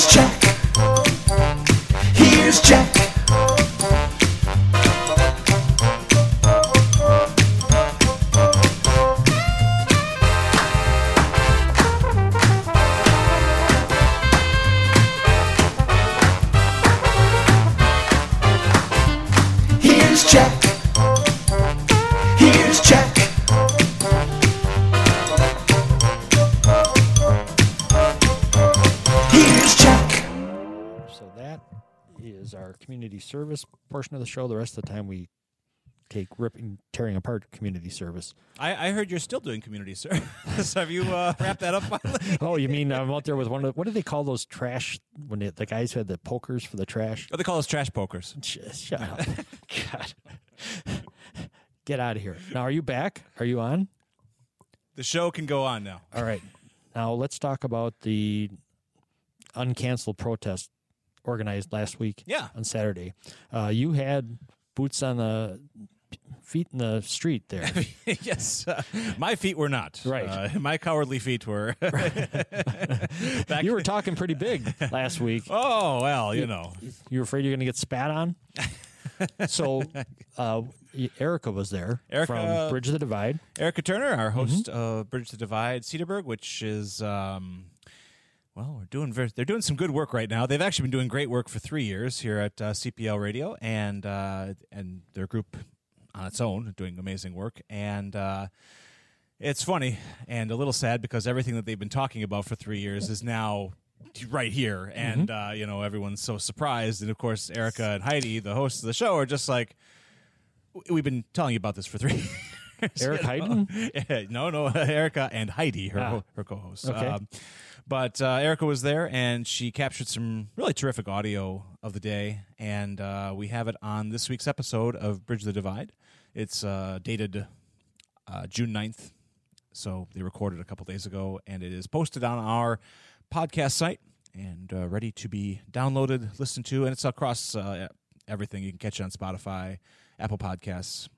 Here's Jack. Here's Jack. Service portion of the show. The rest of the time we take ripping, tearing apart community service. I, I heard you're still doing community service. Have you uh, wrapped that up finally? Oh, you mean I'm out there with one of what do they call those trash when they, the guys who had the pokers for the trash? Oh, they call us trash pokers. Sh- Shut up, God, get out of here. Now, are you back? Are you on? The show can go on now. All right. Now let's talk about the uncanceled protest organized last week. Yeah. on Saturday. Uh, you had boots on the feet in the street there. yes, uh, my feet were not. Right. Uh, my cowardly feet were. You were talking pretty big last week. Oh well, you know. You were afraid you're going to get spat on. so, uh, Erica was there Erica- from Bridge of the Divide. Erica Turner, our host Mm-hmm. of Bridge to Divide Cedarburg, which is um, well, we're doing very, they're doing some good work right now. They've actually been doing great work for three years here at uh, CPL Radio, and uh, and their group on its own doing amazing work. And uh, it's funny and a little sad because everything that they've been talking about for three years is now right here, and uh, you know everyone's so surprised. And of course, Erica and Heidi, the hosts of the show, are just like, we've been telling you about this for three. years." Eric? Hayden? No, no, Erica and Heidi, her Ah. her co-hosts. Okay. Um, but uh, Erica was there, and she captured some really terrific audio of the day, and uh, we have it on this week's episode of Bridge the Divide. It's uh, dated uh, June 9th, so they recorded a couple days ago, and it is posted on our podcast site and uh, ready to be downloaded, listened to, and it's across uh, everything. You can catch it on Spotify, Apple Podcasts,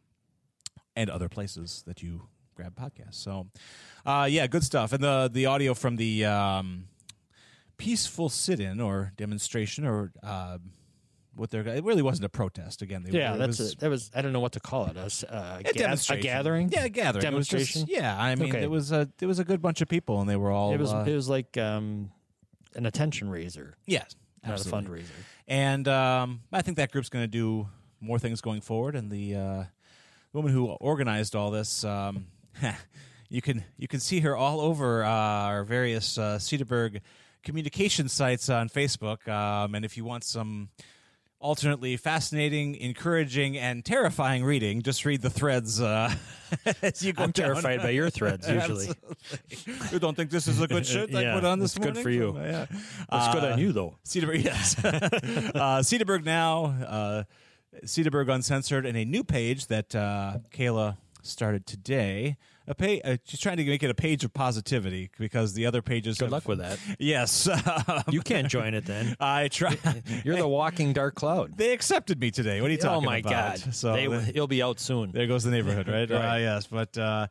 and other places that you grab podcasts. So, uh, yeah, good stuff. And the the audio from the um, peaceful sit-in or demonstration or uh, what they're it really wasn't a protest. Again, they, Yeah, it that's was, it. That was I don't know what to call it. A, uh, a ga- a gathering. Yeah, a gathering. Was just- Demonstration. yeah, I mean, Okay. it was a it was a good bunch of people, and they were all It was uh, it was like um, an attention raiser, yes, not a fundraiser. And um, I think that group's going to do more things going forward. And the uh, woman who organized all this, um, you can you can see her all over uh, our various uh, Cedarburg communication sites on Facebook. Um, and if you want some alternately fascinating, encouraging, and terrifying reading, just read the threads uh, as you go. I'm down. terrified by your threads usually. You don't think this is a good shit I put on this it's good for you. Yeah. It's good Uh, on you though. Cedarburg, yes. uh, Cedarburg now, uh, Cedarburg Uncensored, and a new page that uh, Kayla started today a page. Uh, she's trying to make it a page of positivity because the other pages. Good have- luck with that. Yes, You can't join it then. I try. You're the walking dark cloud. They accepted me today. What are you talking about? oh my about? God! So They- he'll be out soon. there goes the neighborhood, right? Right. Uh, yes, but uh,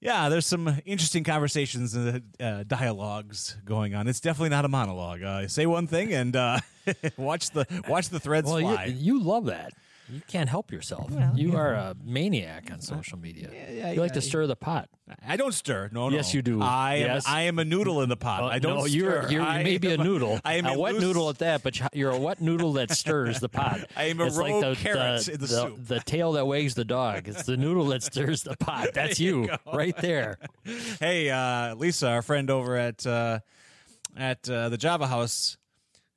yeah, there's some interesting conversations and uh, dialogues going on. It's definitely not a monologue. Uh, say one thing and uh, watch the watch the threads Well, fly. you, you love that. You can't help yourself. you are a maniac on social media. yeah, you like yeah, to stir the pot. I don't stir. No, no. Yes, you do. I am. Yes. I am a noodle in the pot. Uh, I don't. no, you're, stir. you're I you may be a noodle. I am a a wet loose- noodle at that, but you're a wet noodle that stirs the pot. I am a it's rogue like the, carrot the, in the the, soup. the tail that wags the dog. It's the noodle that stirs the pot. That's you, right there. Hey, uh, Lisa, our friend over at uh, at uh, the Java House,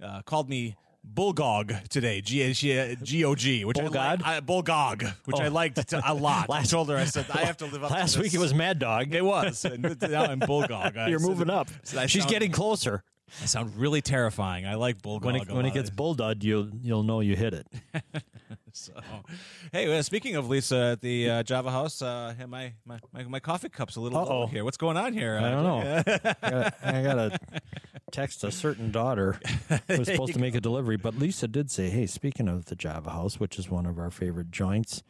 uh, called me Bulgog today. G G O G, which Bulgog? I, like, I Bulgog, which I Oh. liked a lot. I told her I said I have to live up. Last to week it was Mad Dog. It was. And now I'm Bulgog. You're said- moving up. said She's sound- getting closer. I sound really terrifying. I like Bulgog. When it when it gets bulldog, you'll you'll know you hit it. So, hey, uh, speaking of Lisa at the uh, Java House, uh, my, my my coffee cup's a little Uh-oh. low here. What's going on here? I Uh, don't know. I got to text a certain daughter who was supposed to make a delivery, but Lisa did say, "Hey, speaking of the Java House, which is one of our favorite joints,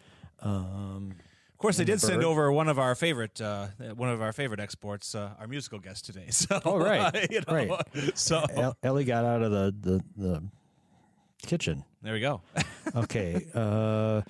um, Of course, they did send over one of our favorite, uh, one of our favorite exports, uh, our musical guest today. So, Oh, right. you know, Right. So Ellie got out of the the, the kitchen. there we go. Okay, uh,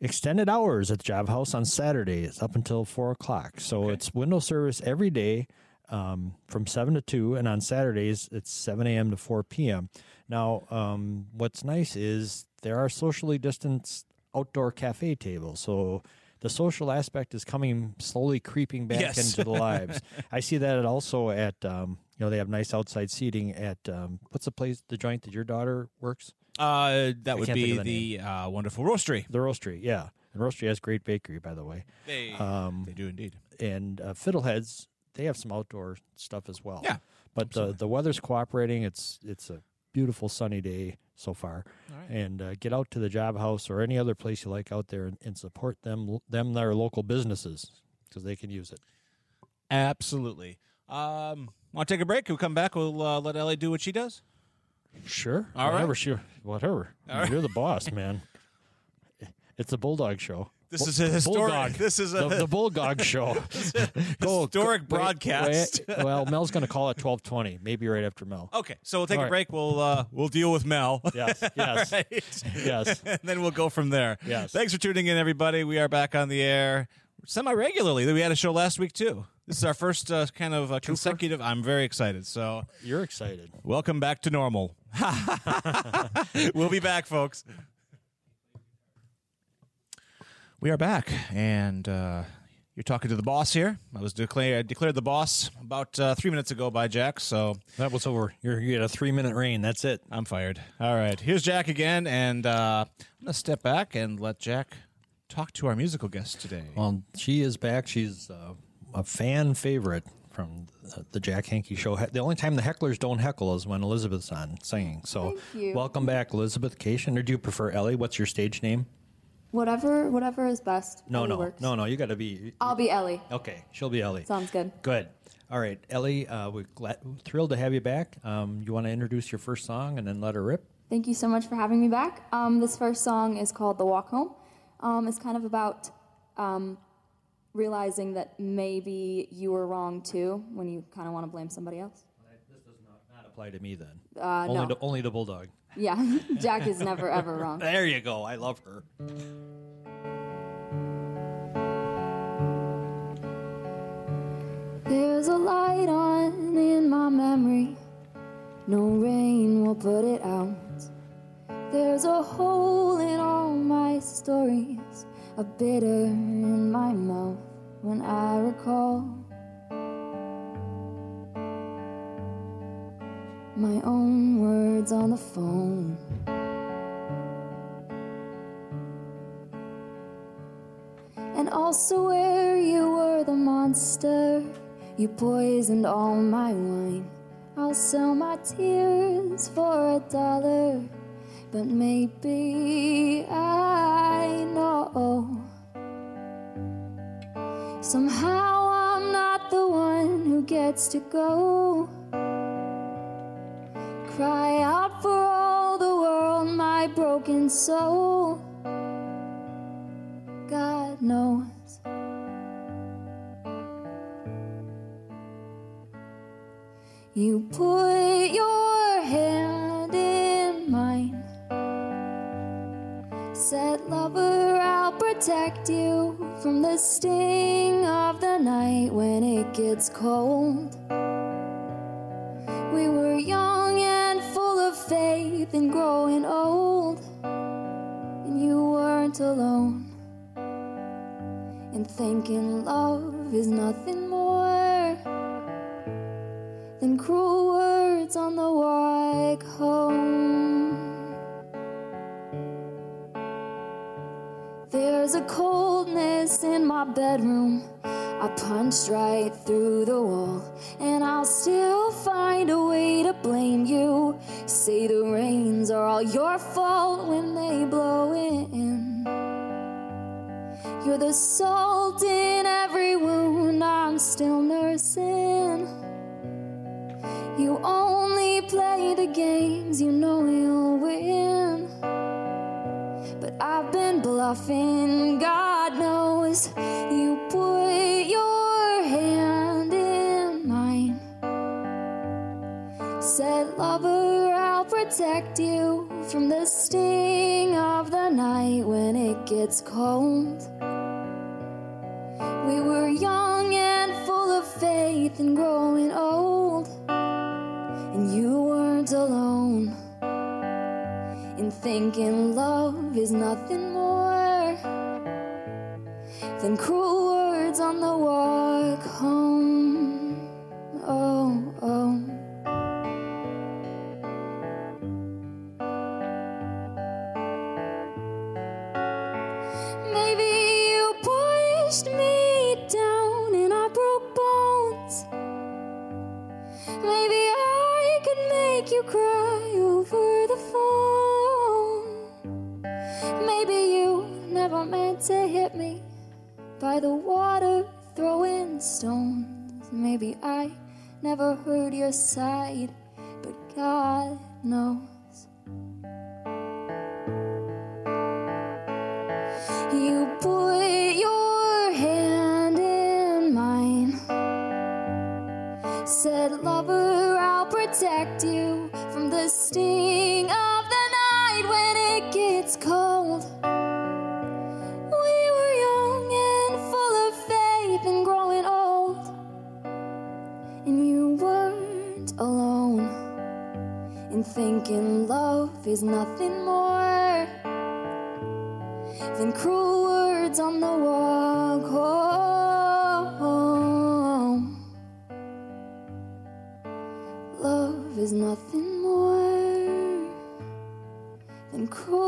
extended hours at the Java House on Saturdays up until four o'clock. So it's window service every day um, from seven to two, and on Saturdays it's seven a.m. to four p.m. Now, um, what's nice is there are socially distanced outdoor cafe tables, so. The social aspect is coming slowly creeping back Yes. into the lives. I see that also at um, you know they have nice outside seating at um, what's the place the joint that your daughter works Uh, that would can't think be of the the uh, wonderful roastery. the roastery, yeah. And roastery has great bakery, by the way. They, Um, they do indeed. And uh, Fiddleheads, they have some outdoor stuff as well. Yeah, but the the weather's cooperating. It's it's a beautiful sunny day so far. And uh, get out to the Java House or any other place you like out there and, and support them them their local businesses because they can use it. Absolutely. Um, want to take a break? We'll come back. We'll uh, let Ellie do what she does. Sure. All right. whatever, Sure. Whatever. You're the boss, man. It's a bulldog show. This Bu- is a historic- bulldog. this is a- the, the bulldog show. Go- historic wait, broadcast. wait. Well, Mel's going to call it twelve twenty, maybe right after Mel. Okay, so we'll take All a right. break. We'll uh, we'll deal with Mel. Yes, yes, yes. and then we'll go from there. Yes. Thanks for tuning in, everybody. We are back on the air semi regularly. We had a show last week too. This is our first uh, kind of uh, consecutive. I'm very excited. So You're excited. welcome back to normal. we'll be back, folks. We are back, and uh, you're talking to the boss here. I was declared declared the boss about uh, three minutes ago by Jack. So That was over. You're, you had a three minute reign. That's it. I'm fired. All right. Here's Jack again, and uh, I'm going to step back and let Jack talk to our musical guest today. Well, she is back. She's uh, a fan favorite from the, the Jack Hankey show. The only time the hecklers don't heckle is when Elizabeth's on singing. So, Thank you. welcome back, Elizabeth Cation. Or do you prefer Ellie? What's your stage name? Whatever, whatever is best. No, Ellie no, works. no, no. You got to be. I'll be Ellie. Okay, she'll be Ellie. Sounds good. Good. All right, Ellie. Uh, we're glad, thrilled to have you back. Um, you want to introduce your first song and then let her rip? Thank you so much for having me back. Um, this first song is called "The Walk Home." Um, it's kind of about um, realizing that maybe you were wrong too when you kind of want to blame somebody else. This does not, not apply to me then. Uh, only, no. the, only the bulldog. Yeah, Jack is never ever wrong. There you go. I love her. There's a light on in my memory. No rain will put it out. There's a hole in all my stories, a bitter in my mouth when I recall my own words on the phone. And also where you were the monster. You poisoned all my wine. I'll sell my tears for a dollar. But maybe I know. Somehow I'm not the one who gets to go. Cry out for all the world, my broken soul. God knows. You put sting of the night when it gets cold. We were young and full of faith and growing old, and you weren't alone. And thinking love is nothing more than cruel words on the walk home. Coldness in my bedroom. I punched right through the wall, and I'll still find a way to blame you. Say the rains are all your fault when they blow in. You're the salt in every wound I'm still nursing. You only play the games you know you'll win. But I've been bluffing, God knows. You put your hand in mine. Said, Lover, I'll protect you from the sting of the night when it gets cold. We were young and full of faith and growing old, thinking love is nothing more than cruel words on the walk home. Meant to hit me by the water throwing stones. Maybe I never heard your side, but God knows. You put your hand in mine. Said, Lover, I'll protect you from the sting of thinking love is nothing more than cruel words on the walk home. Love is nothing more than cruel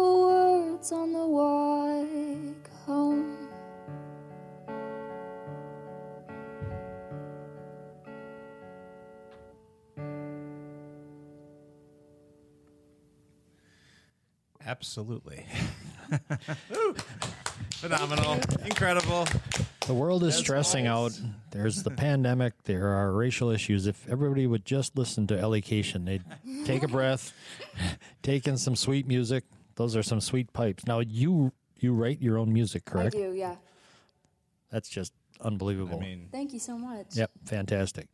Absolutely. Phenomenal. Incredible. The world is As stressing always. out. There's the pandemic. There are racial issues. If everybody would just listen to Ellication, they'd take a breath, take in some sweet music. Those are some sweet pipes. Now you you write your own music, correct? I do, yeah. That's just unbelievable. I mean, Thank you so much. yep, fantastic.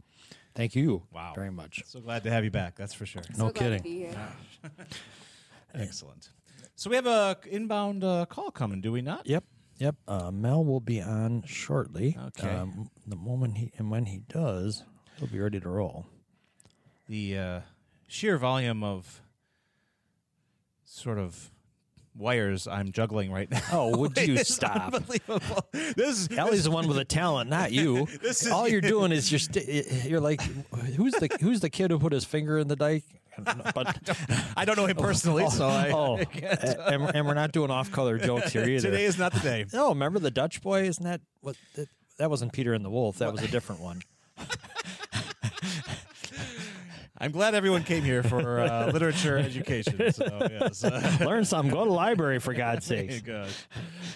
Thank you. Wow. very much. so glad to have you back. That's for sure. No so glad kidding. To be here. Excellent. So we have a inbound uh, call coming, do we not? Yep, yep. Uh, Mel will be on shortly. Okay. Um, the moment he and when he does, he'll be ready to roll. The uh, sheer volume of sort of wires I'm juggling right now. Oh, would you is stop? Unbelievable. This is Ellie's the one with the talent, not you. This is- All you're doing is you're st- you're like, who's the who's the kid who put his finger in the dike? But I don't know him personally, so I, oh, and, and we're not doing off color jokes here either. Today is not the day. no, remember the Dutch boy? Isn't that what? That, that wasn't Peter and the Wolf. That was a different one. I'm glad everyone came here for uh, literature education. So yes, Learn something. Go to the library for God's sake. gosh,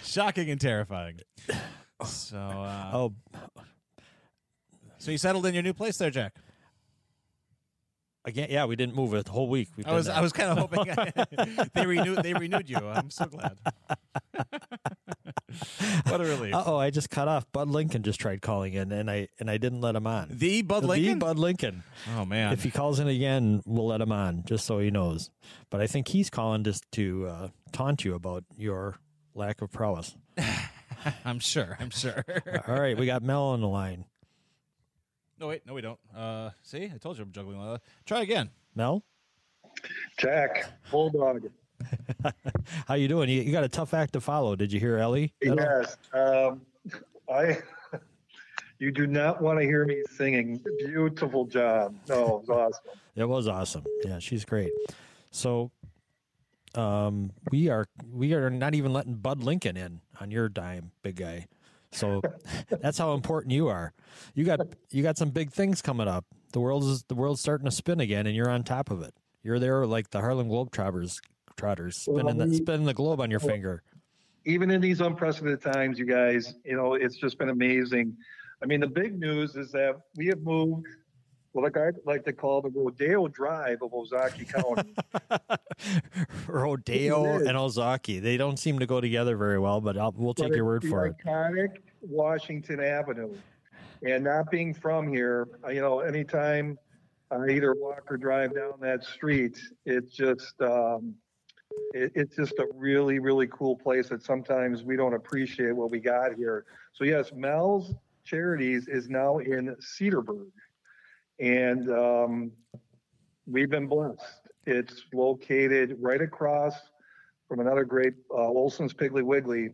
shocking and terrifying. So uh, Oh, So you settled in your new place there, Jack. Again, yeah, we didn't move it the whole week. We've I was. I was kind of hoping they renewed they renewed you. I'm so glad. what a relief. Uh oh, I just cut off. Bud Lincoln just tried calling in, and I and I didn't let him on. The Bud Lincoln. The. Bud Lincoln. oh man. If he calls in again, we'll let him on, just so he knows. But I think he's calling just to uh, taunt you about your lack of prowess. I'm sure. I'm sure. All right, we got Mel on the line. No wait. No, we don't. Uh, see, I told you I'm juggling. Uh, try again. Mel, Jack, Bulldog. how you doing? You, you got a tough act to follow. Did you hear Ellie? Yes. Um, I. You do not want to hear me singing. Beautiful job. No, it was awesome. It was awesome. Yeah, she's great. So, um, we are we are not even letting Bud Lincoln in on your dime, big guy. So that's how important you are. You got you got some big things coming up. The world is the world's starting to spin again, and you're on top of it. You're there like the Harlem Globetrotters, trotters spinning the, spinning the globe on your finger. Even in these unprecedented times, you guys, you know, it's just been amazing. I mean, the big news is that we have moved like I like to call the Rodeo Drive of Ozaukee County. Rodeo and Ozaukee. They don't seem to go together very well, but I'll, we'll take But your word for it. Iconic Washington Avenue, and not being from here, you know, anytime I either walk or drive down that street, it's just, um, it, it's just a really, really cool place that sometimes we don't appreciate what we got here. So yes, Mel's Charities is now in Cedarburg, and um, we've been blessed. It's located right across from another great uh, Olson's Piggly Wiggly,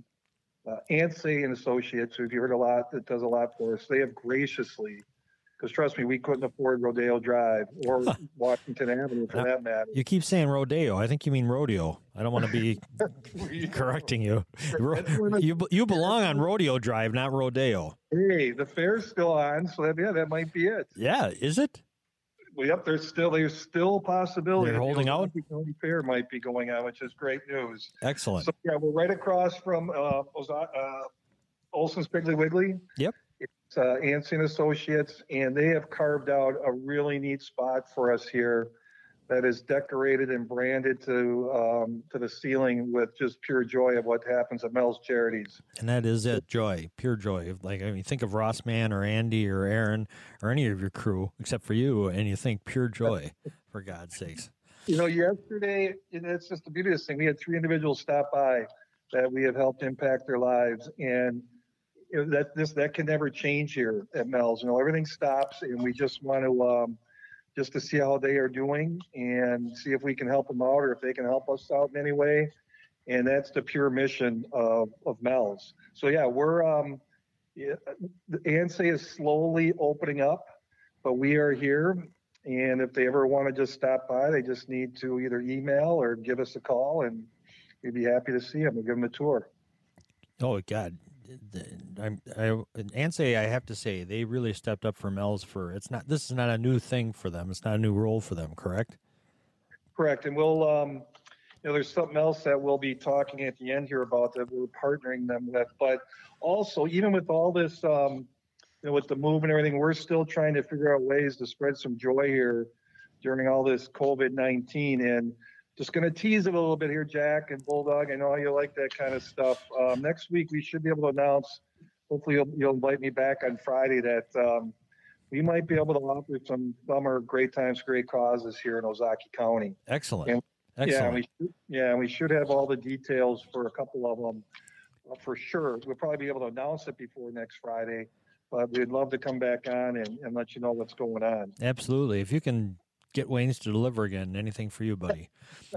uh, and Associates, who you've heard a lot, that does a lot for us. They have graciously, because trust me, we couldn't afford Rodeo Drive or Washington Avenue for that matter. You keep saying rodeo. I think you mean rodeo. I don't want to be correcting you. You you belong on Rodeo Drive, not rodeo. Hey, the fair's still on, so that, yeah, that might be it. Yeah, is it? Well, yep, there's still there's still a possibility. They're the holding out? County Fair might be going on, which is great news. Excellent. So yeah, we're right across from uh, uh, Olson's Piggly Wiggly. Yep. Uh, Ansay Associates, and they have carved out a really neat spot for us here that is decorated and branded to um, to the ceiling with just pure joy of what happens at Mel's Charities. And that is it. Joy, pure joy. Like I mean, think of Ross Man or Andy or Aaron or any of your crew, except for you, and you think pure joy. for God's sakes. You know, yesterday, and it's just the beauty of this thing. We had three individuals stop by that we have helped impact their lives, and you know, that this that can never change here at Mel's. You know, everything stops, and we just want to um, just to see how they are doing and see if we can help them out or if they can help us out in any way. And that's the pure mission of of Mel's. So yeah, we're um, yeah, Ansay is slowly opening up, but we are here and if they ever want to just stop by, they just need to either email or give us a call, and we'd be happy to see them and give them a tour. Oh God, I'm I Ansay. I have to say they really stepped up for Mel's. For it's not this is not a new thing for them. It's not a new role for them. Correct. Correct. And we'll, um, you know, there's something else that we'll be talking at the end here about that we're partnering them with. But also, even with all this, um, you know, with the move and everything, we're still trying to figure out ways to spread some joy here during all this COVID 19. And just going to tease it a little bit here, Jack and Bulldog. I know you like that kind of stuff. Um, next week, we should be able to announce, hopefully, you'll, you'll invite me back on Friday that um, we might be able to offer some summer great times, great causes here in Ozaukee County. Excellent. And- Excellent. Yeah, we should, yeah, we should have all the details for a couple of them uh, for sure. We'll probably be able to announce it before next Friday, but we'd love to come back on and, and let you know what's going on. Absolutely. If you can get Wayne's to deliver again, anything for you, buddy.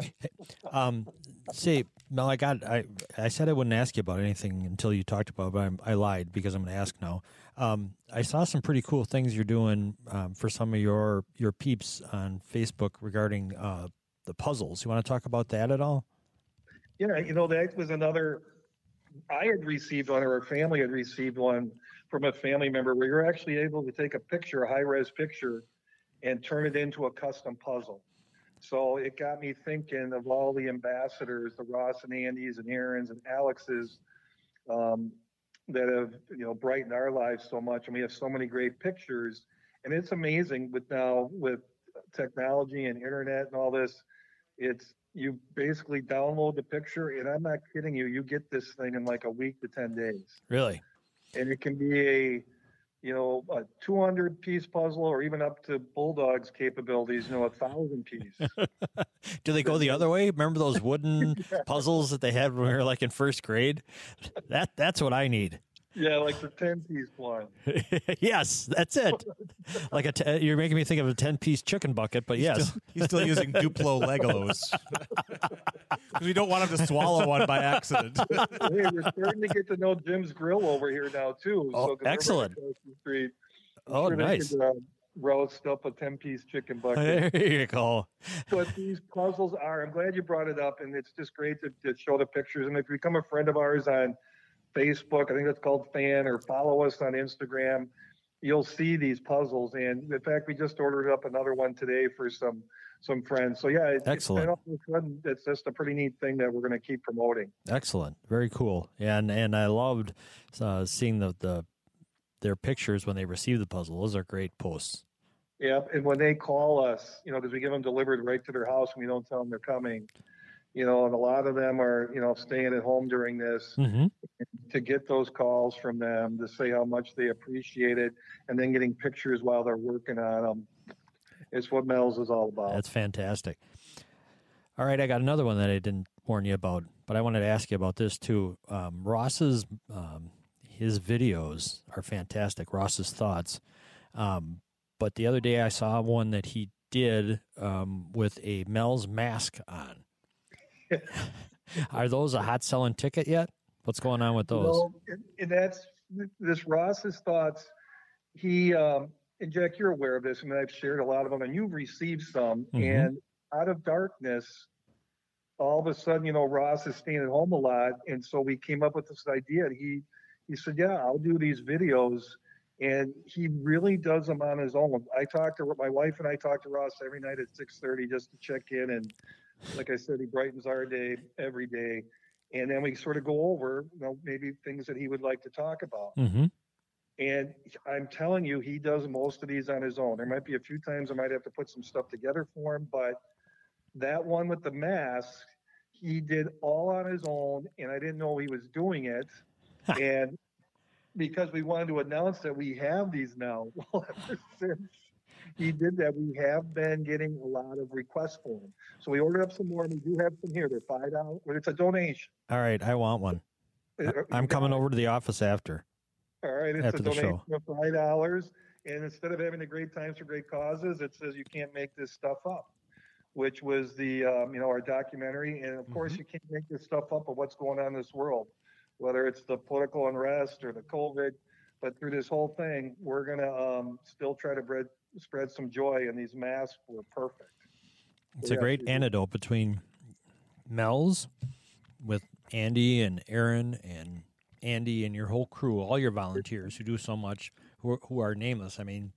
um, see, Mel, I got. I I said I wouldn't ask you about anything until you talked about, it, but I'm, I lied because I'm going to ask now. Um, I saw some pretty cool things you're doing um, for some of your your peeps on Facebook regarding uh, the puzzles. You want to talk about that at all? Yeah, you know, that was another. I had received one, or our family had received one from a family member where you're actually able to take a picture, a high res picture, and turn it into a custom puzzle. So it got me thinking of all the ambassadors, the Ross and Andy's and Aaron's and Alex's, um, that have you know brightened our lives so much, and we have so many great pictures. And it's amazing with now with technology and internet and all this. It's you basically download the picture, and I'm not kidding you. You get this thing in like a week to ten days, Really? and it can be a you know a 200 piece puzzle, or even up to Bulldog's capabilities. You know, a thousand piece. Do they go the other way? Remember those wooden puzzles that they had when we were like in first grade? That that's what I need. Yeah, like the 10 piece one. yes, that's it. Like a t- you're making me think of a ten piece chicken bucket, but yes, Still- he's still using Duplo Legos because we don't want him to swallow one by accident. hey, we're starting to get to know Jim's Grill over here now too. Oh, 'cause we're excellent. street. Oh, sure nice. could, uh, roast up a ten-piece chicken bucket. there you go. but these puzzles are. I'm glad you brought it up, and it's just great to, to show the pictures. And if you become a friend of ours on Facebook, I think that's called Fan, or follow us on Instagram, you'll see these puzzles. And in fact, we just ordered up another one today for some some friends. So yeah, it, Excellent. It's, all of a sudden, it's just a pretty neat thing that we're going to keep promoting. Excellent, very cool, and and I loved uh, seeing the the their pictures when they receive the puzzle. Those are great posts. Yeah, and when they call us, you know, because we give them delivered right to their house, and we don't tell them they're coming. You know, and a lot of them are, you know, staying at home during this Mm-hmm. to get those calls from them to say how much they appreciate it, and then getting pictures while they're working on them. It's what Mel's is all about. That's fantastic. All right, I got another one that I didn't warn you about, but I wanted to ask you about this too. Um, Ross's um, his videos are fantastic. Ross's thoughts, um, but the other day I saw one that he did um, with a Mel's mask on. are those a hot selling ticket yet? What's going on with those? No, and, and that's this Ross's thoughts. He um, and Jack, you're aware of this. I mean, I've shared a lot of them, and you've received some. Mhm. And out of darkness, all of a sudden, you know, Ross is staying at home a lot, and so we came up with this idea. And he he said, "Yeah, I'll do these videos." And he really does them on his own. I talk to my wife and I talk to Ross every night at 6:30 just to check in. And like I said, he brightens our day every day. And then we sort of go over you know maybe things that he would like to talk about. Mm-hmm. and i'm telling you he does most of these on his own. There might be a few times i might have to put some stuff together for him but that one with the mask he did all on his own and i didn't know he was doing it. And because we wanted to announce that we have these now well ever since he did that we have been getting a lot of requests for them so we ordered up some more and we do have some here they're five dollars it's a donation All right, I want one. I'm coming over to the office after. All right, it's after a the donation show. of five dollars, and instead of having the great times for great causes, it says you can't make this stuff up, which was the um, you know our documentary, and of course Mm-hmm. you can't make this stuff up of what's going on in this world, whether it's the political unrest or the COVID. But through this whole thing, we're gonna um, still try to spread spread some joy, and these masks were perfect. It's a great antidote between Mel's with Andy and Aaron and Andy and your whole crew, all your volunteers who do so much, who are, who are nameless. I mean,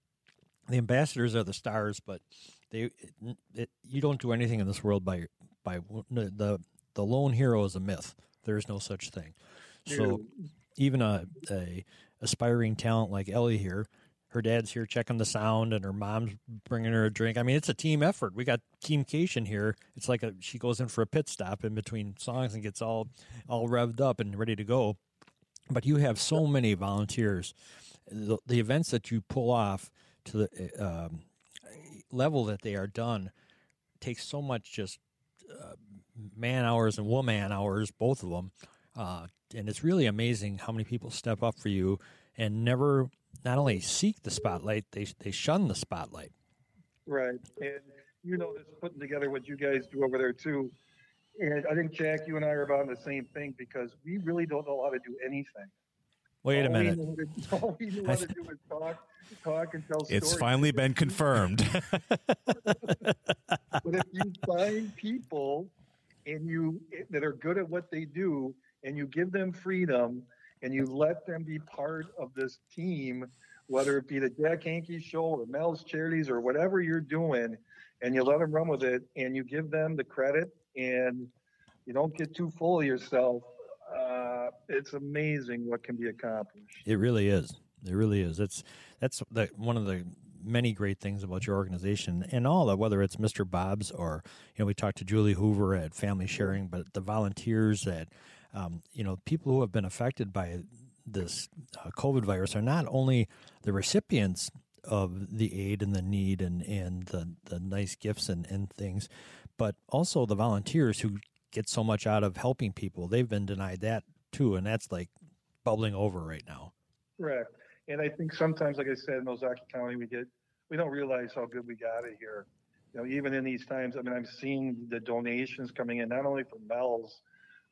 the ambassadors are the stars, but they it, it, you don't do anything in this world by by the the lone hero is a myth. There is no such thing. So even a, a aspiring talent like Ellie here, her dad's here checking the sound, and her mom's bringing her a drink. I mean, it's a team effort. We got Team Cation here. It's like a, she goes in for a pit stop in between songs and gets all all revved up and ready to go. But you have so many volunteers. The, the events that you pull off to the um, level that they are done takes so much just uh, man hours and woman hours, both of them. Uh, and it's really amazing how many people step up for you and never not only seek the spotlight, they they shun the spotlight. Right. And you know this putting together what you guys do over there too. And I think Jack, you and I are about the same thing because we really don't know how to do anything. Wait a All we minute. know to- All we know how to do is talk, talk and tell stories. It's finally been confirmed. But if you find people and you that are good at what they do, and you give them freedom, and you let them be part of this team, whether it be the Jack Hankey Show or Mel's Charities or whatever you're doing, and you let them run with it, and you give them the credit, and you don't get too full of yourself. uh, it's amazing what can be accomplished. It really is. It really is. It's that's the, one of the many great things about your organization and all that. Whether it's Mr. Bob's or you know we talked to Julie Hoover at Family Sharing, but the volunteers that um, you know people who have been affected by this uh, COVID virus are not only the recipients of the aid and the need and and the the nice gifts and and things, but also the volunteers who get so much out of helping people. They've been denied that too, and that's like bubbling over right now. Correct. And I think sometimes, like I said, in Ozaukee County, we get we don't realize how good we got it here. You know, even in these times, I mean, I'm seeing the donations coming in not only from Mel's,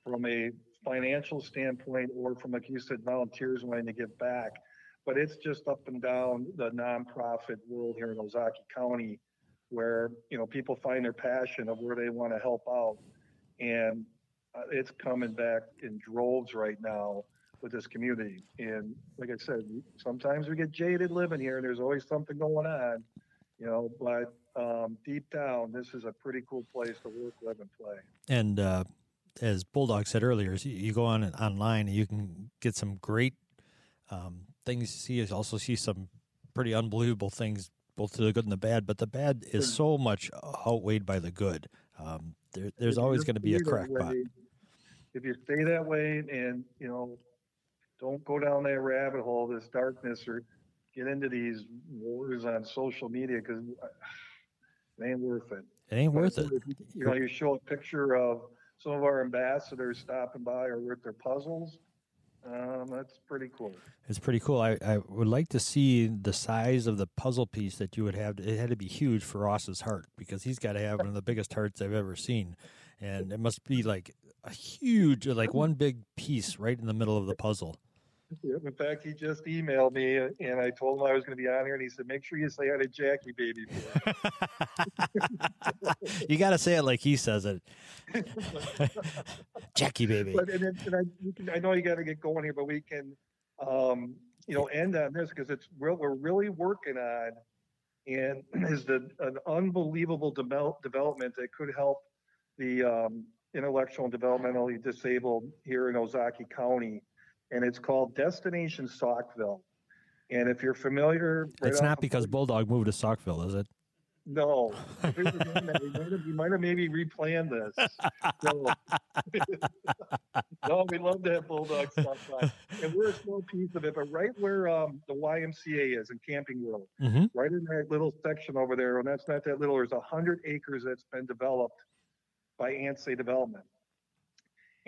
from a financial standpoint, or from like you said, volunteers wanting to give back, but it's just up and down the nonprofit world here in Ozaukee County, where you know people find their passion of where they want to help out, and uh, it's coming back in droves right now with this community. And like I said, sometimes we get jaded living here, and there's always something going on, you know. But um, deep down, this is a pretty cool place to work, live, and play. And uh, as Bulldog said earlier, you- go on online and you can get some great um, things to see. You also see some pretty unbelievable things, both to the good and the bad. But the bad is so much outweighed by the good. Um, there, there's If always going to be a crackpot. If you stay that way, and you know, don't go down that rabbit hole, this darkness, or get into these wars on social media because it ain't worth it. It ain't worth it. You know, you show a picture of some of our ambassadors stopping by or with their puzzles. Um, that's pretty cool. It's pretty cool. I, I would like to see the size of the puzzle piece that you would have. It had to be huge for Ross's heart because he's got to have one of the biggest hearts I've ever seen, and it must be like a huge, like one big piece right in the middle of the puzzle. In fact, he just emailed me and I told him I was going to be on here, and he said, "Make sure you say hi to Jackie, baby." You got to say it like he says it, Jackie baby. But and, and I, can- I know you got to get going here, but we can, um, you know, end on this because it's real. We're really working on, and is the an unbelievable develop, development that could help the um, intellectual and developmentally disabled here in Ozaukee County, and it's called Destination Saukville. And if you're familiar, right It's not because Bulldog moved to Saukville, is it? no, Here's the thing, man, we might have, we might have maybe replanned this. So, no, we love to have bulldog stuff, and we're a small piece of it. But right where um, the YMCA is in Camping World, Mm-hmm. right in that little section over there, and that's not that little. There's a hundred acres that's been developed by Ansay Development,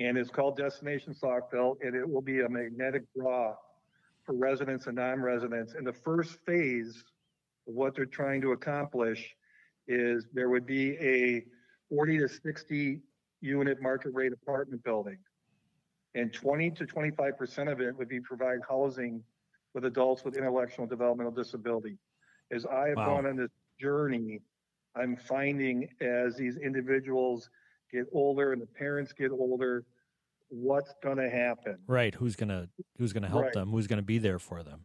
and it's called Destination Saukville, and it will be a magnetic draw for residents and non-residents. And the first phase of what they're trying to accomplish is there would be a 40 to 60 unit market rate apartment building. And 20 to 25% of it would be provide housing with adults with intellectual and developmental disability. As I have Wow. gone on this journey, I'm finding as these individuals get older and the parents get older, what's going to happen. Right. Who's gonna Who's gonna help Right. them? Who's gonna be there for them?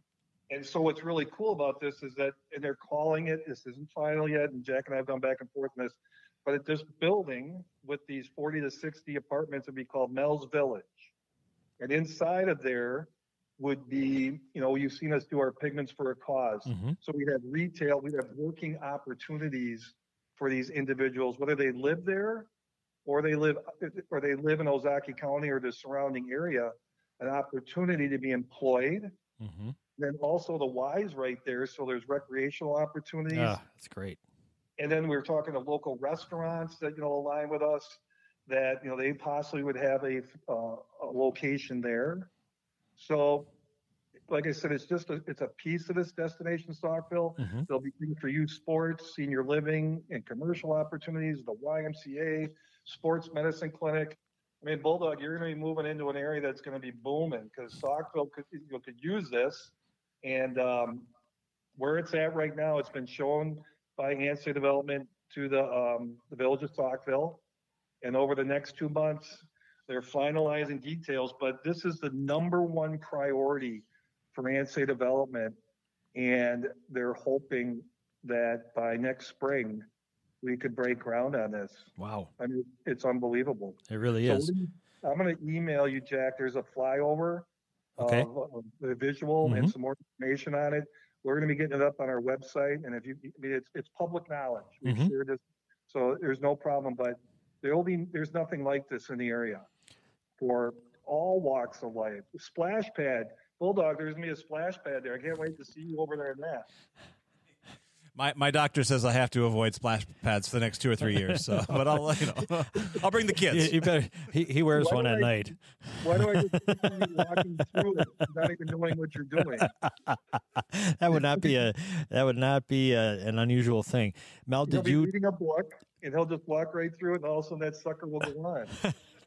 And so what's really cool about this is that, and they're calling it, this isn't final yet, and Jack and I have gone back and forth on this, but this building with these 40 to 60 apartments would be called Mel's Village. And inside of there would be, you know, you've seen us do our pigments for a cause. Mhm. So we'd have retail, we'd have working opportunities for these individuals, whether they live there or they live or they live in Ozaukee County or the surrounding area, an opportunity to be employed. Mm-hmm. Then also the Y's right there, so there's recreational opportunities. Yeah, that's great. And then we were talking to local restaurants that you know align with us, that you know they possibly would have a, uh, a location there. So, like I said, it's just a, it's a piece of this destination Saukville. Mhm. There'll be things for youth sports, senior living, and commercial opportunities. The YMCA, sports medicine clinic. I mean, Bulldog, you're going to be moving into an area that's going to be booming because Saukville could you know, could use this. And um, where it's at right now, it's been shown by Ansay Development to the um, the village of Saukville, and over the next two months, they're finalizing details. But this is the number one priority for Ansay Development, and they're hoping that by next spring we could break ground on this. Wow. I mean, it's unbelievable. It really So is. we're I'm going to email you, Jack. There's a flyover Okay. of, of the visual and Mhm. some more information on it. We're going to be getting it up on our website, and if you, I mean, it's it's public knowledge. We've Mhm. shared this, so there's no problem. But there will be there's nothing like this in the area for all walks of life. Splash pad, Bulldog. There's going to be a splash pad there. I can't wait to see you over there in that. My my doctor says I have to avoid splash pads for the next two or three years. So, but I'll you know I'll bring the You, kids. you better. He, he wears Why one at I- night. Why do I just picture you walking through it, not even knowing what you're doing? that would not be a. That would not be a, an unusual thing. Mel, He'll did be you reading a book, and he'll just walk right through it, and all of a sudden that sucker will go on.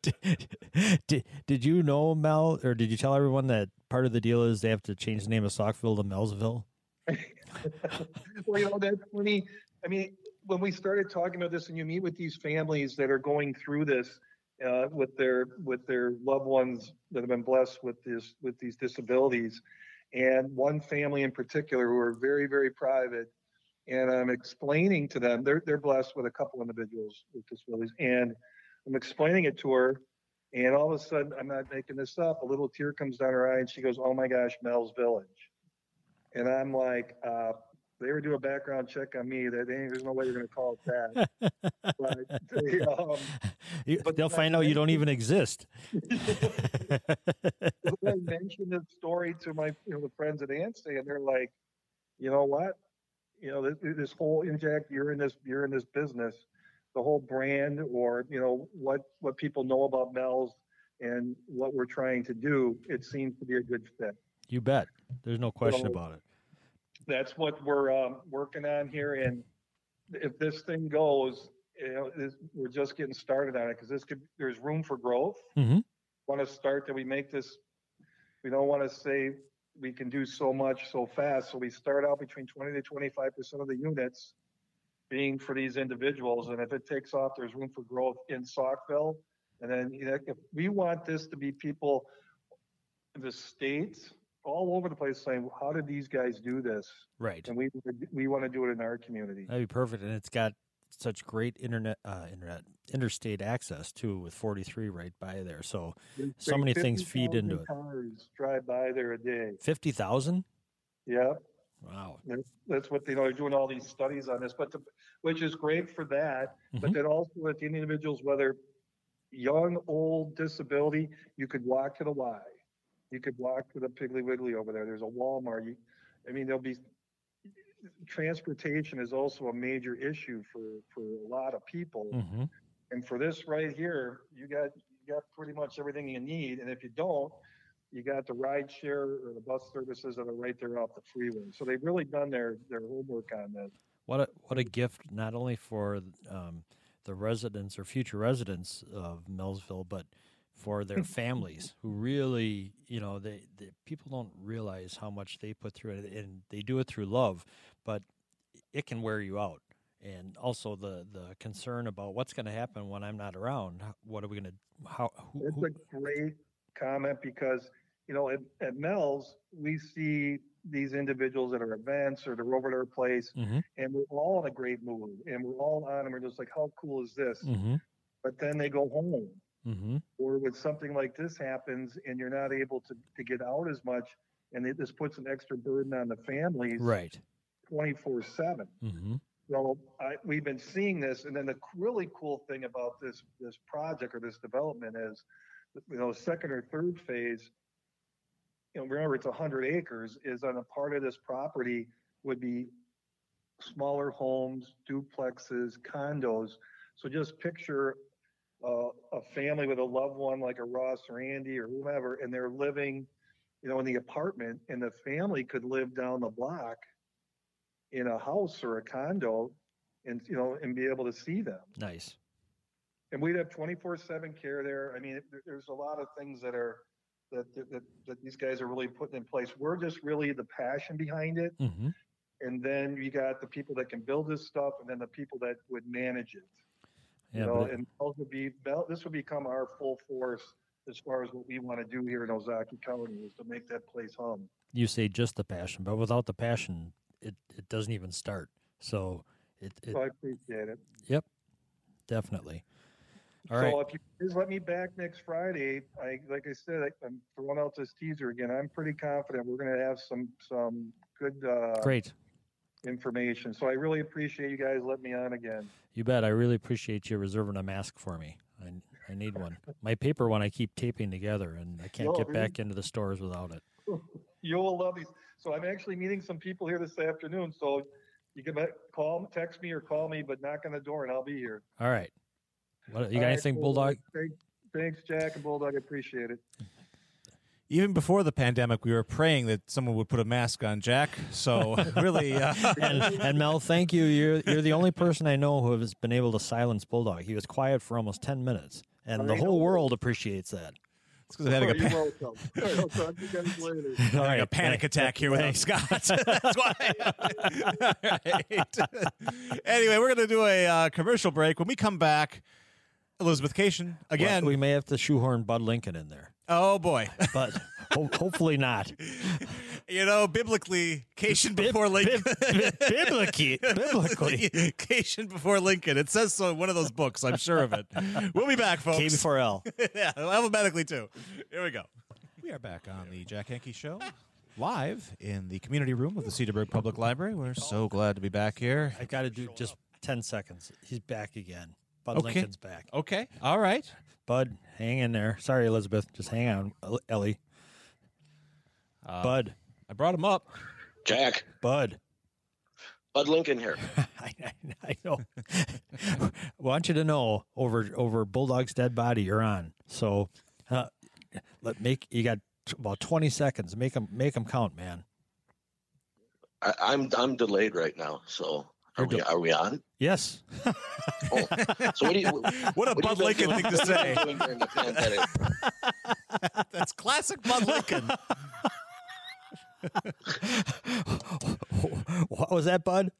did, did you know Mel, or did you tell everyone that part of the deal is they have to change the name of Saukville to Melsville? Well, you know, that's funny. I mean, when we started talking about this, and you meet with these families that are going through this uh, with their with their loved ones that have been blessed with this with these disabilities, and one family in particular who are very very private, and I'm explaining to them they're they're blessed with a couple individuals with disabilities, and I'm explaining it to her. And all of a sudden, I'm not making this up. A little tear comes down her eye, and she goes, "Oh my gosh, Mel's Village." And I'm like, uh, they ever do a background check on me, that ain't, there's no way you're going to call it that. but they, um, You, But they'll then I find out you don't even exist. I mentioned this story to my you know the friends at Ansay, and they're like, you know what, you know this, this whole inject, you're in this you're in this business, the whole brand or you know what what people know about Mel's and what we're trying to do, it seems to be a good fit. You bet. There's no question So- about it. that's what we're um, working on here. And if this thing goes, you know, this, we're just getting started on it because this could, there's room for growth. Mhm. Want to start that we make this, we don't want to say we can do so much so fast. So we start out between 20 to 25% of the units being for these individuals. And if it takes off, there's room for growth in Saukville. And then, you know, if we want this to be people in the states all over the place saying, how did these guys do this? Right. And we we want to do it in our community. That'd be perfect, and it's got such great internet, uh, internet, interstate access too, with 43 right by there. So so many things feed 50,000 into it. Cars drive by there a day. Fifty thousand. Yeah, Wow. that's, that's what they know. They're doing all these studies on this, but the, which is great for that. But Mhm. then also with the individuals, whether young, old, disability, you could walk to the Y. You could walk to the Piggly Wiggly over there. There's a Walmart. You, I mean, there'll be transportation is also a major issue for for a lot of people. hmm And for this right here, you got you got pretty much everything you need. And if you don't, you got the ride share or the bus services that are right there off the freeway. So they've really done their their homework on this. What a what a gift not only for um, the residents or future residents of Melsville, but for their families who really, you know, they, they people don't realize how much they put through it, and they do it through love, but it can wear you out. And also the the concern about what's going to happen when I'm not around. What are we going to how who, It's who, a great comment because you know at, at Mel's we see these individuals at our events or they're over at our place Mhm. and we're all in a great mood and we're all on and we're just like how cool is this Mhm. but then they go home Mhm. or when something like this happens and you're not able to, to get out as much and it, this puts an extra burden on the families right. 24 7 hmm so I, we've been seeing this and then the really cool thing about this this project or this development is you know second or third phase you know remember it's 100 acres is on a part of this property would be smaller homes duplexes condos so just picture uh, a family with a loved one like a ross or andy or whomever and they're living you know in the apartment and the family could live down the block in a house or a condo and you know and be able to see them. Nice. and we'd have 24/7 care there. I mean there, there's a lot of things that are that, that that these guys are really putting in place. We're just really the passion behind it. Hmm and then you got the people that can build this stuff and then the people that would manage it Yeah, you know it- and those would be this would become our full force as far as what we want to do here in Ozaukee County is to make that place hum. you say just the passion, but without the passion, it, it doesn't even start. So it, it So I appreciate it. yep, definitely. All so right. if you please let me back next Friday, I like I said, I, I'm throwing out this teaser again. I'm pretty confident we're going to have some some good uh, Great. Information. So I really appreciate you guys letting me on again. You bet. I really appreciate you reserving a mask for me. I, I need one. My paper one I keep taping together, and I can't No, get back into the stores without it. You'll love these. So I'm actually meeting some people here this afternoon. So you can call, text me, or call me, but knock on the door, and I'll be here. All right. What, you got All right, anything, cool. Bulldog? Thanks, Jack and Bulldog. I appreciate it. Even before the pandemic, we were praying that someone would put a mask on Jack. So really, uh, and, and Mel, thank you. You're you're the only person I know who has been able to silence Bulldog. He was quiet for almost ten minutes, and the I know. whole world appreciates that. it's because I'm having a, You're welcome. All right, I'll talk to you guys later. All having a panic attack here with. Scott. That's why. All right. Anyway, we're going to do a uh, commercial break. When we come back, Elizabeth Cation again. we may have to shoehorn Bud Lincoln in there, oh boy, but ho- hopefully not. you know, biblically, Cation before Lincoln. biblically, biblically, Cation before Lincoln. It says so in one of those books. I'm sure of it. We'll be back, folks. K before L. yeah, alphabetically too. Here we go. We are back on the Jack Hankey Show, live in the community room of the Cedarburg Public Library. We're so glad to be back here. I got to do just ten seconds. He's back again. Bud Okay. Lincoln's back. Okay, all right. Bud, hang in there. Sorry, Elizabeth. Just hang on, El- Ellie. Bud, I brought him up. Jack, Bud. Bud Lincoln here. I, I, I know. I want you to know over over Bulldog's dead body you're on. So uh, let make you got t- about 20 seconds. Make them make them count, man. I, I'm I'm delayed right now, so are we are we on? Yes. Oh, so what do you What a what Bud Lincoln thing to say. doing during the pandemic? That's classic Bud Lincoln. what was that, Bud?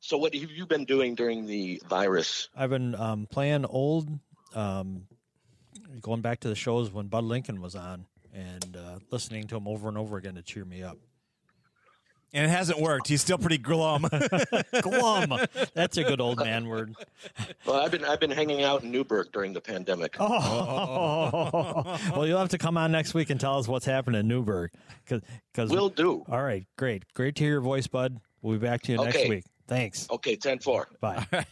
So what have you been doing during the virus? I've been um, playing old um, going back to the shows when Bud Lincoln was on and uh, listening to him over and over again to cheer me up. And it hasn't worked. He's still pretty glum. Glum. That's a good old man word. Well, I've been I've been hanging out in Newburg during the pandemic. Oh, well, you'll have to come on next week and tell us what's happened in Newburg. Because we'll do. All right, great, great to hear your voice, Bud. We'll be back to you next week. Thanks. Okay, 10-4. Bye. Bye.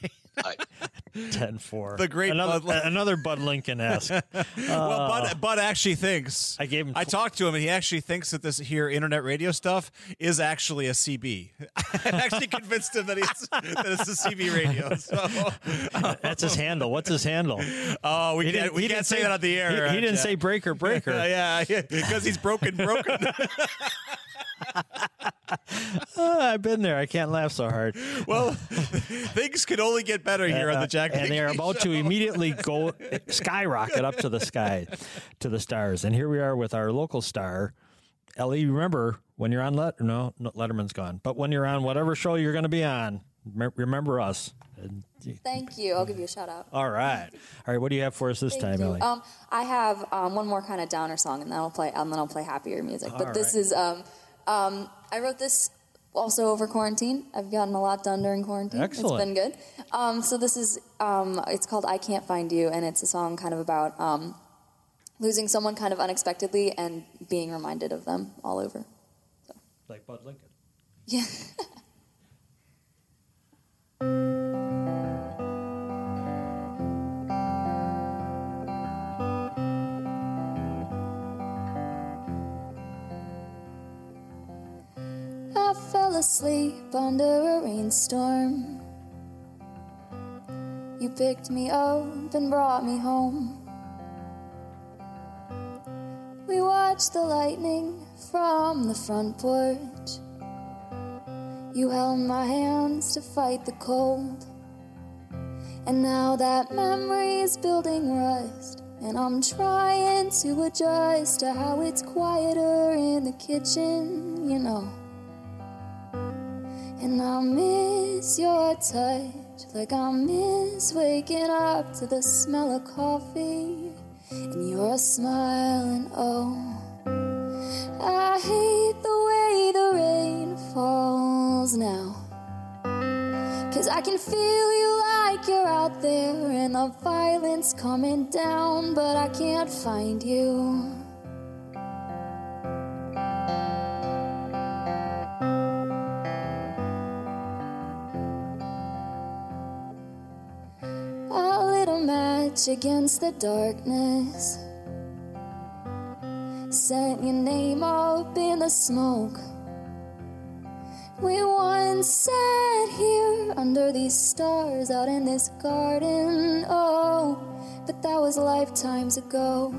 10 4. The great another, Bud another Bud Lincoln esque. well, Bud, Bud actually thinks. I gave him I talked to him, and he actually thinks that this here internet radio stuff is actually a CB. I actually convinced him that it's that it's a CB radio. So, That's his handle. What's his handle? oh, we He can't, didn't- we can't say say- that on the air. He, uh, he didn't Jack. say breaker, breaker. yeah, yeah, because he's broken, broken. Oh, I've been there. I can't laugh so hard. well, things could only get better here on Uh, the Jack. and they are about Show. to immediately go skyrocket up to the sky, to the stars. And here we are with our local star, Ellie. Remember when you're on Let? No, no Letterman's gone. But when you're on whatever show you're going to be on, remember us. Thank you. I'll give you a shout out. all right, all right. What do you have for us this Thank time, you. Ellie? Um, I have um, one more kind of downer song, and then I'll play, and then I'll play happier music. but All this right. is, um, um, I wrote this also over quarantine. I've gotten a lot done during quarantine. Excellent. It's been good. Um, so this is, um, it's called "I Can't Find You," and it's a song kind of about um, losing someone kind of unexpectedly and being reminded of them all over. like Bud Lincoln. Yeah. asleep under a rainstorm. You picked me up and brought me home. We watched the lightning from the front porch. You held my hands to fight the cold. And now that memory is building rust. And I'm trying to adjust to how it's quieter in the kitchen, you know. And I miss your touch, like I miss waking up to the smell of coffee and your smile. And oh, I hate the way the rain falls now. Cause I can feel you like you're out there and the violence coming down, but I can't find you. Against the darkness. Sent your name up in the smoke. We once sat here under these stars out in this garden. Oh, but that was lifetimes ago.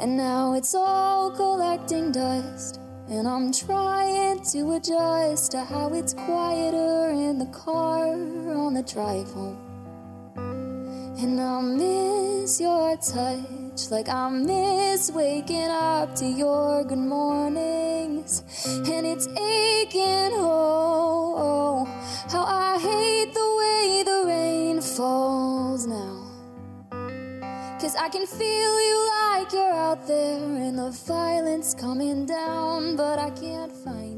And now it's all collecting dust. And I'm trying to adjust to how it's quieter in the car on the drive home. And I miss your touch, like I miss waking up to your good mornings. And it's aching, oh, oh, how I hate the way the rain falls now. Cause I can feel you like you're out there and the violence coming down, but I can't find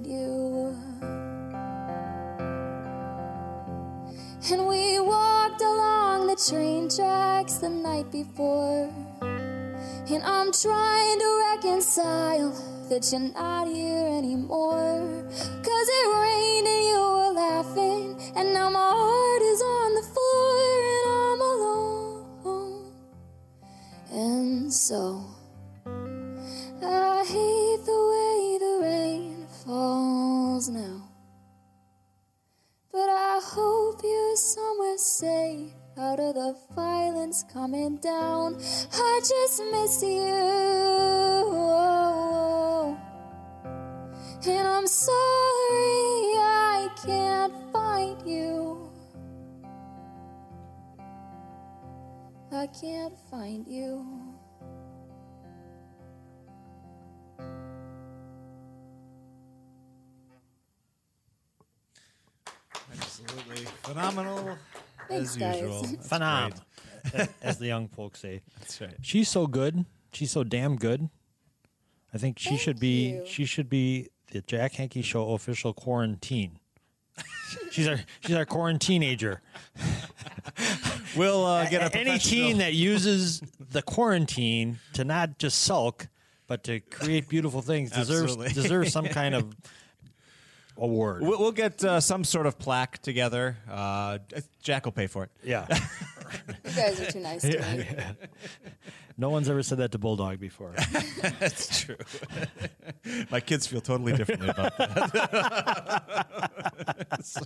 And we walked along the train tracks the night before. And I'm trying to reconcile that you're not here anymore. Cause it rained and you were laughing, and now my heart is on the floor and I'm alone. And so safe out of the violence coming down. I just miss you. And I'm sorry I can't find you. I can't find you. Absolutely phenomenal Thanks, as guys. usual. That's Phenom, as the young folks say. That's right. She's so good. She's so damn good. I think she should be. you. She should be the Jack Hankey Show official quarantine. she's our she's our quarantine ager. We'll uh, get a Any professional- teen that uses the quarantine to not just sulk, but to create beautiful things deserves Absolutely. deserves some kind of award. We'll, we'll get uh, some sort of plaque together. Uh, Jack will pay for it. Yeah. You guys are too nice to me. No one's ever said that to Bulldog before. That's true. My kids feel totally differently about that. so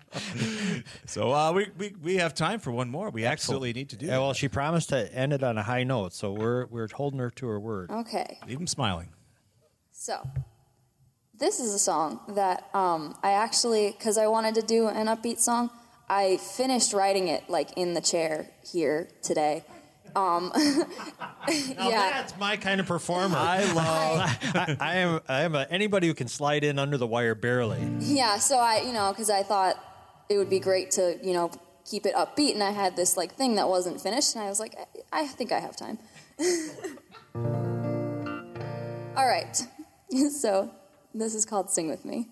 so, uh, we, we, we have time for one more. We absolutely need to do Yeah, well, she promised to end it on a high note, so we're we're holding her to her word. Okay. Leave them smiling. So, this is a song that um, I actually, because I wanted to do an upbeat song, I finished writing it like in the chair here today. Um, Now yeah. that's my kind of performer. I love. I, I am I am a, anybody who can slide in under the wire barely. Yeah, so I, you know, because I thought it would be great to, you know, keep it upbeat, and I had this like thing that wasn't finished, and I was like, I, I think I have time. All right, so this is called "Sing with Me."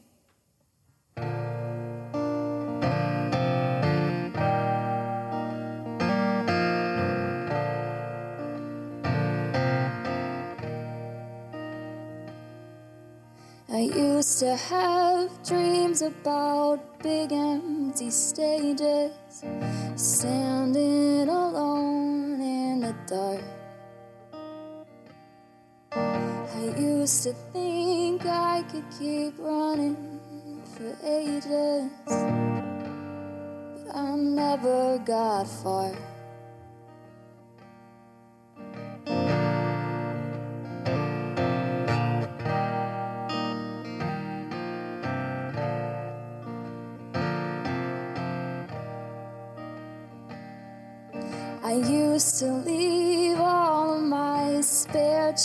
I used to have dreams about big empty stages, standing alone in the dark. I used to think I could keep running for ages, but I never got far.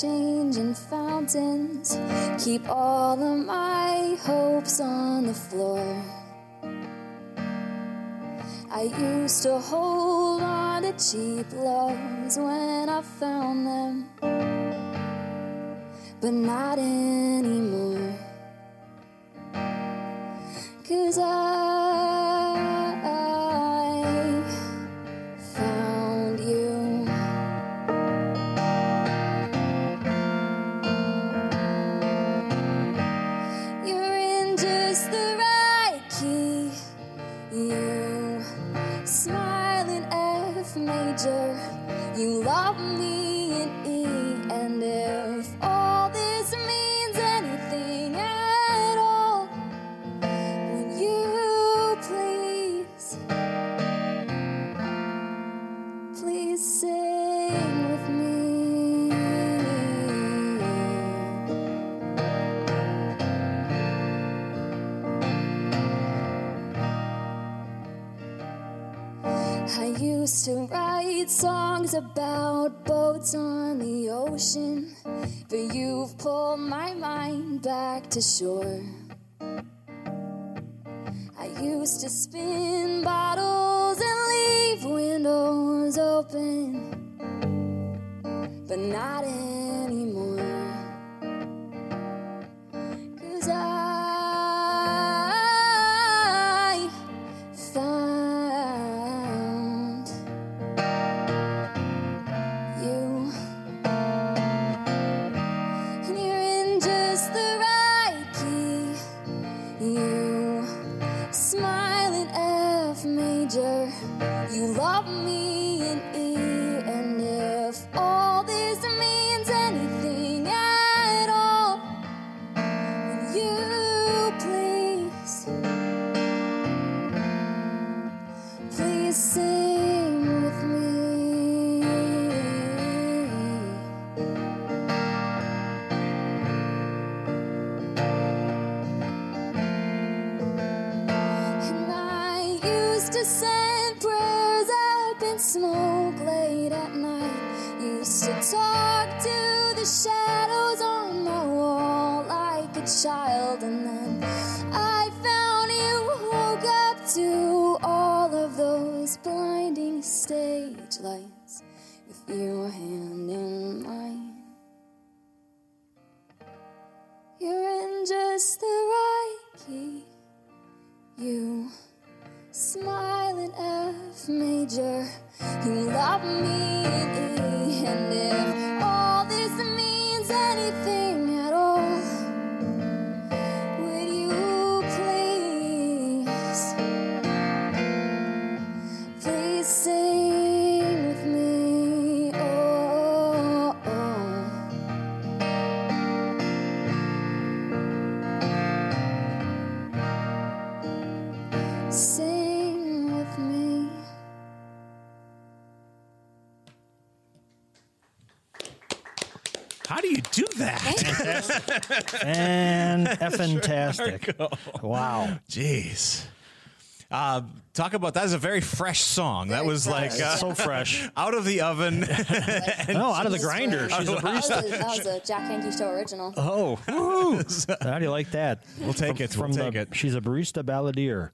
In fountains, keep all of my hopes on the floor. I used to hold on to cheap loves when I found them, but not anymore. Ocean, but you've pulled my mind back to shore. I used to spin bottles and leave windows open, but not anymore. You love me in E. just the right key. You smile in F major. You love me in E. And if all this means anything And fantastic. Wow. Jeez. Uh, talk about that is a very fresh song. that was like uh, So fresh. out of the oven. No, out of the grinder. She's a That was, barista. a, that was a Jack Hankey Show original. Oh, woo. how do you like that? We'll take it. From we'll the, take it. She's a barista balladeer.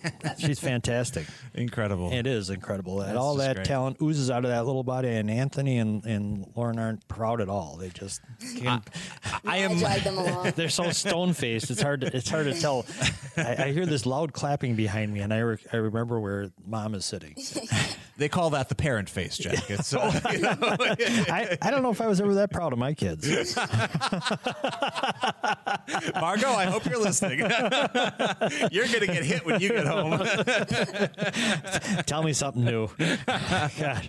She's fantastic. Incredible. It is incredible. that That's all just that great. talent oozes out of that little body, and Anthony and, and Lauren aren't proud at all. They just can't. I I am. dragged them along. they're so stone faced. It's hard. To, it's hard to tell. I, I hear this loud clapping behind me, and I re, I remember where mom is sitting. They call that the parent face, Jack. It's, uh, you know, I, I don't know if I was ever that proud of my kids. Margot, I hope you're listening. you're going to get hit when you get home. Tell me something new. Gosh.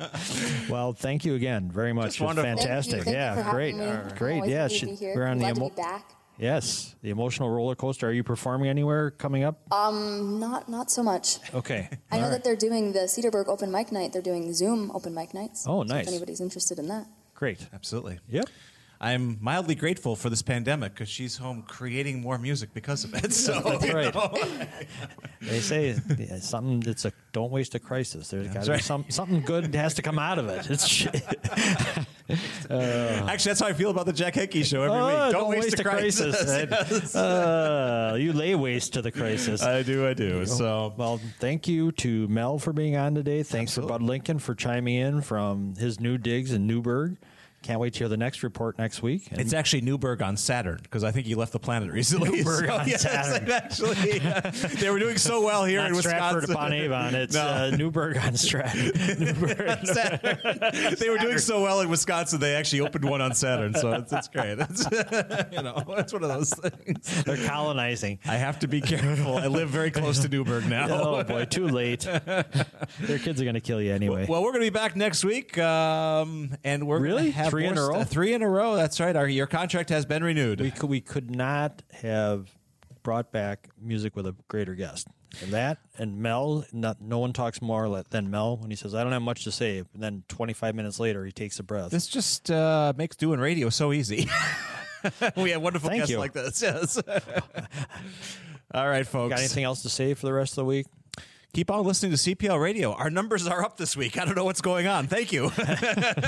Well, thank you again very much. Just It wonderful. fantastic. Thank you, yeah, thank you for great, having me. Great. always Yeah, happy to she- be here. we're on the Glad to emo- be back. yes, the emotional roller coaster. Are you performing anywhere coming up? Um, not not so much. Okay, I know All that they're doing the Cedarburg open mic night. They're doing Zoom open mic nights. Oh, So nice. if anybody's interested in that. great. Absolutely. Yep. I'm mildly grateful for this pandemic because she's home creating more music because of it. So That's right. know. They say yeah, something. It's a don't waste a crisis. There's got to be some something good has to come out of it. It's Actually, that's how I feel about the Jack Hankey show every Oh, week. Don't, waste, a crisis. crisis. Uh, you lay waste to the crisis. I do, I do. So Well, thank you to Mel for being on today. Thanks for Bud Lincoln for chiming in from his new digs in Newburg. Can't wait to hear the next report next week. And It's actually Newburg on Saturn because I think he left the planet recently. Newburg on yes, Saturn. Actually, uh, they were doing so well here not in Stratford Wisconsin. upon Avon. It's No. uh, Newburg on Stratton. Newburg. Saturn. they were doing so well in Wisconsin, they actually opened one on Saturn. So it's, it's great. It's, you know, it's one of those things. They're colonizing. I have to be careful. I live very close to Newberg now. Oh boy, too late. Their kids are going to kill you anyway. Well, we're going to be back next week, um, and we're Really? gonna have Three in a row? st- three in a row. That's right. Our your contract has been renewed. we could we could not have brought back music with a greater guest. And that and Mel, not, no one talks more than Mel when he says, "I don't have much to say." And then 25 minutes later, he takes a breath. This just uh, makes doing radio so easy. we have wonderful Thank guests you. like this. Yes. All right, folks. Got anything else to say for the rest of the week? Keep on listening to CPL Radio. Our numbers are up this week. I don't know what's going on. Thank you.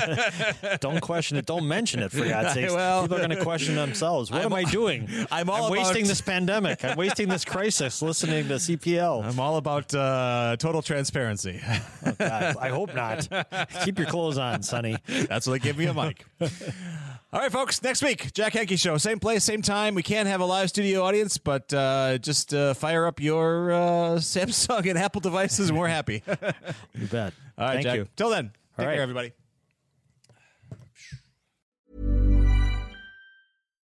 Don't question it. Don't mention it, for God's sake. Well- People are going to question themselves. What I'm- am I doing? I'm all about- wasting this pandemic. I'm wasting this crisis listening to CPL. I'm all about uh, total transparency. Oh, God, I hope not. Keep your clothes on, Sonny. That's why they give me a mic. All right, folks. Next week, Jack Hankey Show. Same place, same time. We can't have a live studio audience, but uh, just uh, fire up your uh, Samsung and Apple devices, and we're happy. You bet. right, Thank Jack. you. Till then, take All right. care, everybody.